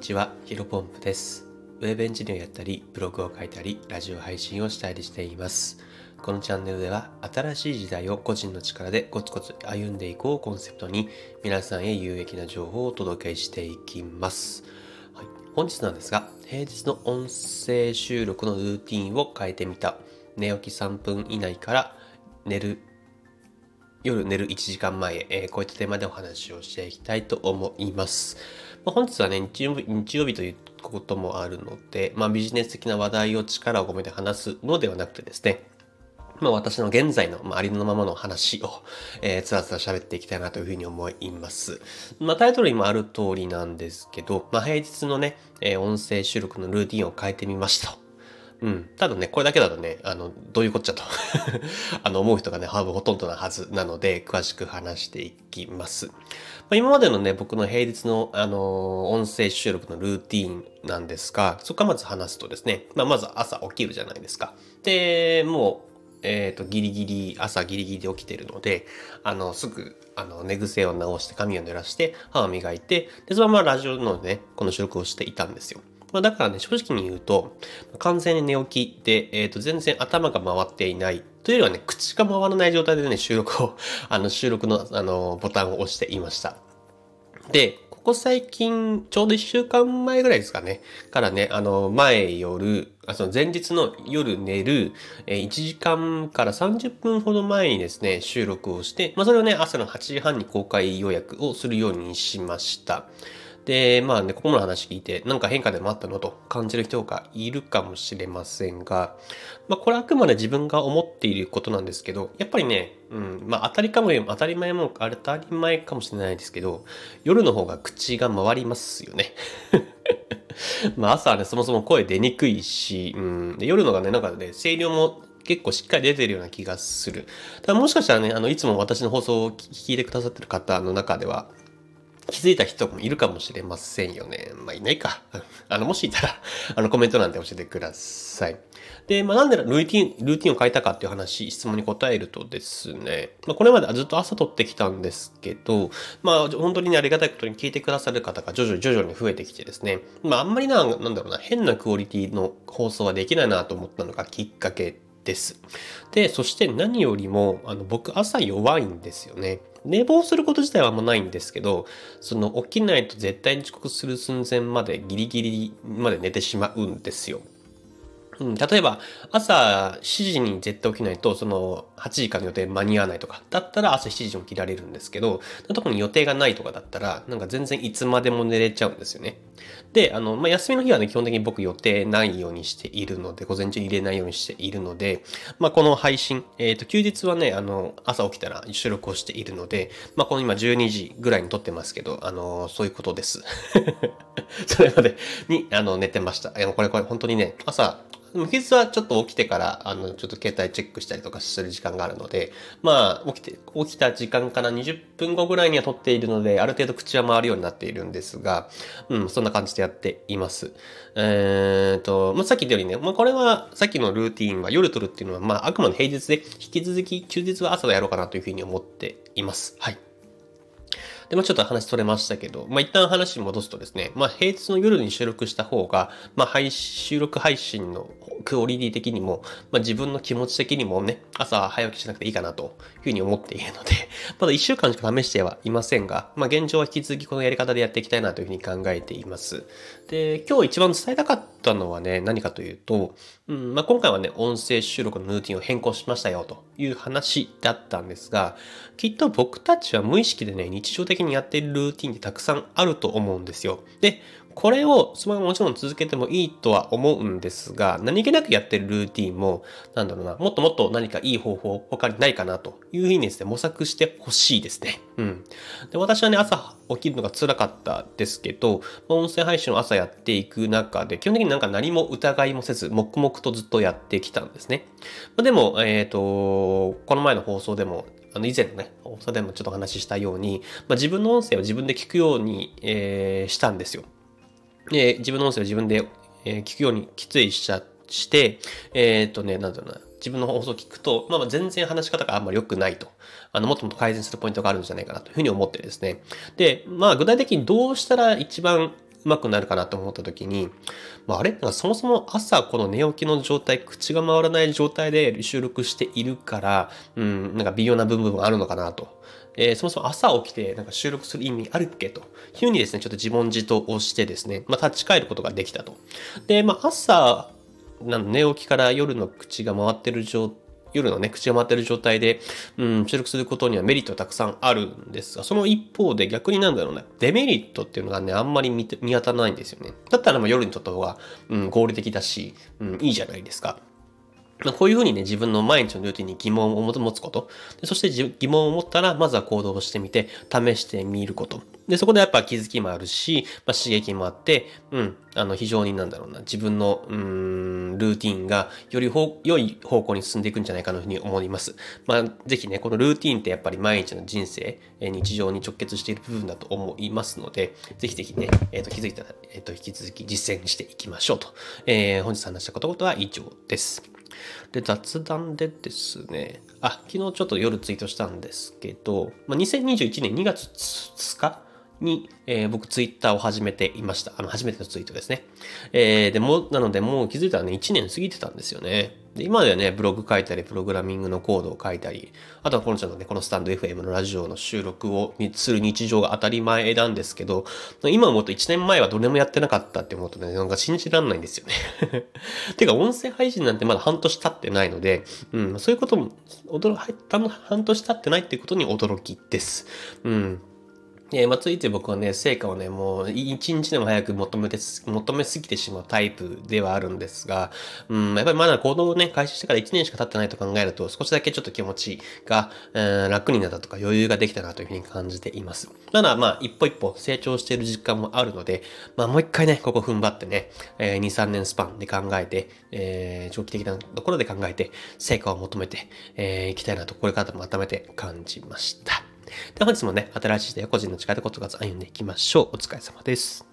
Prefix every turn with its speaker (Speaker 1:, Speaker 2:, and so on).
Speaker 1: にちは、ヒロポンプです。ウェブエンジニアをやったり、ブログを書いたり、ラジオ配信をしたりしています。このチャンネルでは、新しい時代を個人の力でコツコツ歩んでいこうコンセプトに、皆さんへ有益な情報をお届けしていきます。はい、本日なんですが、平日の音声収録のルーティンを変えてみた。寝起き3分以内から寝る夜寝る1時間前、えーこういったテーマでお話をしていきたいと思います。まあ、本日はね日曜日、日曜日ということもあるので、まあ、ビジネス的な話題を力を込めて話すのではなくてですね、まあ、私の現在の、まあ、ありのままの話を、えー、つらつら喋っていきたいなというふうに思います。まあ、タイトルにもある通りなんですけど、まあ、平日のね、えー音声収録のルーティンを変えてみました。うん。ただね、これだけだとね、あの、どういうこっちゃと、あの、思う人がね、半分ほとんどなはずなので、詳しく話していきます。まあ、今までのね、僕の平日の、あの音声収録のルーティーンなんですが、そこからまず話すとですね、まあ、まず朝起きるじゃないですか。で、もう、えっ、と、ギリギリ、朝ギリギリで起きてるので、あの、すぐ、あの、寝癖を直して、髪を濡らして、歯を磨いて、で、そのままラジオのね、この収録をしていたんですよ。まあ、だからね、正直に言うと、完全に寝起きで、えっ、と、全然頭が回っていない。というよりはね、口が回らない状態でね、収録を、あの、収録の、あの、ボタンを押していました。で、ここ最近、ちょうど1週間前ぐらいですかね。からね、あの、前夜、あその前日の夜寝る、え1時間から30分ほど前にですね、収録をして、まあそれをね、朝の8時半に公開予約をするようにしました。で、まあね、ここまで話聞いて、なんか変化でもあったのと感じる人がいるかもしれませんが、まあこれはあくまで自分が思っていることなんですけど、やっぱりね、うん、まあ当たりかも、当たり前も、あれ当たり前かもしれないですけど、夜の方が口が回りますよね。まあ朝はね、そもそも声出にくいし、うん、で夜のがね、なんかね、声量も結構しっかり出てるような気がする。ただもしかしたらね、あの、いつも私の放送を聞いてくださってる方の中では、気づいた人もいるかもしれませんよね。まあ、いないか。あの、もしいたら、あの、コメント欄で教えてください。で、まあ、なんでルーティン、ルーティンを変えたかっていう話、質問に答えるとですね、まあ、これまでずっと朝撮ってきたんですけど、まあ、本当にね、ありがたいことに聞いてくださる方が徐々に徐々に増えてきてですね、まあ、あんまりな、なんだろうな、変なクオリティの放送はできないなと思ったのがきっかけです。で、そして何よりも、あの、僕朝弱いんですよね。寝坊すること自体はあんまないんですけど、その起きないと絶対に遅刻する寸前までギリギリまで寝てしまうんですよ。うん、例えば朝7時に絶対起きないとその8時からの予定間に合わないとかだったら朝7時に起きられるんですけど特に予定がないとかだったらなんか全然いつまでも寝れちゃうんですよね。で、あの、まあ、休みの日はね、基本的に僕予定ないようにしているので、午前中入れないようにしているので、まあ、この配信、えっ、と、休日はね、あの、朝起きたら収録をしているので、まあ、この今12時ぐらいに撮ってますけど、あの、そういうことです。それまでに、あの、寝てました。あの、これ、これ、本当にね、朝、休日はちょっと起きてから、あの、ちょっと携帯チェックしたりとかする時間があるので、まあ、起きて、起きた時間から20分後ぐらいには撮っているので、ある程度口は回るようになっているんですが、うん、そんな感じでやっています。えーと、まあ、さっき言ったようにね、まあ、これは、さっきのルーティンは夜撮るっていうのは、まあ、あくまで平日で、引き続き休日は朝でやろうかなというふうに思っています。はい。で、まあちょっと話それましたけど、まあ一旦話に戻すとですね、まあ平日の夜に収録した方が、まあ配収録配信のクオリティ的にも、まあ自分の気持ち的にもね、朝早起きしなくていいかなというふうに思っているので、まだ一週間しか試してはいませんが、まあ現状は引き続きこのやり方でやっていきたいなというふうに考えています。で、今日一番伝えたかったのはね、何かというと、うん、まあ今回はね、音声収録のルーティンを変更しましたよという話だったんですが、きっと僕たちは無意識でね、日常的にやっているルーティンってたくさんあると思うんですよ。で、これをそのままもちろん続けてもいいとは思うんですが、何気なくやってるルーティンも、なんだろうな、もっともっと何かいい方法他にないかなというふうにですね、模索してほしいですね。うん。で、私はね、朝起きるのが辛かったですけど、ま音声配信を朝やっていく中で、基本的になんか何も疑いもせず、黙々とずっとやってきたんですね。まあ、でも、えっ、と、この前の放送でも、あの以前のね、放送でもちょっと話ししたように、まあ、自分の音声を自分で聞くように、えーしたんですよ。で、自分の音声を自分で、えー聞くようにきついしちゃして、えっ、とね、なんだろうな、自分の放送を聞くと、まあ全然話し方があんまり良くないと。あの、もっともっと改善するポイントがあるんじゃないかなというふうに思ってですね。で、まあ具体的にどうしたら一番うまくなるかなと思った時に、まあ、あれ？そもそも朝この寝起きの状態、口が回らない状態で収録しているから、うん、なんか微妙な部分もあるのかなと。えー、そもそも朝起きてなんか収録する意味あるっけというふうにですね、ちょっと自問自答をしてですね、まあ、立ち返ることができたと。で、まあ、朝、なん寝起きから夜の口が回ってる状態夜のね、口が回ってる状態で、うん、収録することにはメリットたくさんあるんですが、その一方で逆になんだろうね、デメリットっていうのがね、あんまり見当たらないんですよね。だったらまあ夜に撮った方が、うん、合理的だし、うん、いいじゃないですか。ま、こういうふうにね、自分の毎日のルーティンに疑問を持つこと。そして疑問を持ったら、まずは行動してみて、試してみること。で、そこでやっぱ気づきもあるし、まあ、刺激もあって、うん、あの、非常になんだろうな、自分の、うん、ルーティンがより良い方向に進んでいくんじゃないかなというふうに思います。まあ、ぜひね、このルーティンってやっぱり毎日の人生、え日常に直結している部分だと思いますので、ぜひぜひね、えっ、ー、と、気づいたら、えっ、ー、と、引き続き実践していきましょうと。えー、本日話したことは以上です。で、雑談でですね、あ、昨日ちょっと夜ツイートしたんですけど、まあ、2021年2月2日に、えー、僕ツイッターを始めていました。あの、初めてのツイートですね。えー、でも、なのでもう気づいたらね、1年過ぎてたんですよね。で今ではね、ブログ書いたり、プログラミングのコードを書いたり、あとはこのちゃんのね、このスタンド FM のラジオの収録をする日常が当たり前なんですけど、今思うと1年前はどれもやってなかったって思うとね、なんか信じらんないんですよね てか、音声配信なんてまだ半年経ってないので、うん、そういうことも、驚、半年経ってないっていうことに驚きです。うん。えー、まあ、ついて僕はね、成果をね、もう一日でも早く求めて、求めすぎてしまうタイプではあるんですが、うん、やっぱりまだ行動をね、開始してから1年しか経ってないと考えると、少しだけちょっと気持ちが、うん、楽になったとか余裕ができたなというふうに感じています。ただまあ、一歩一歩成長している実感もあるので、まあ、もう一回ね、ここ踏ん張ってね、えー、2、3年スパンで考えて、えー、長期的なところで考えて、成果を求めて、えー、いきたいなと、これからも改めて感じました。で、本日もね、新しい時代個人の力でコツコツ歩んでいきましょう。お疲れ様です。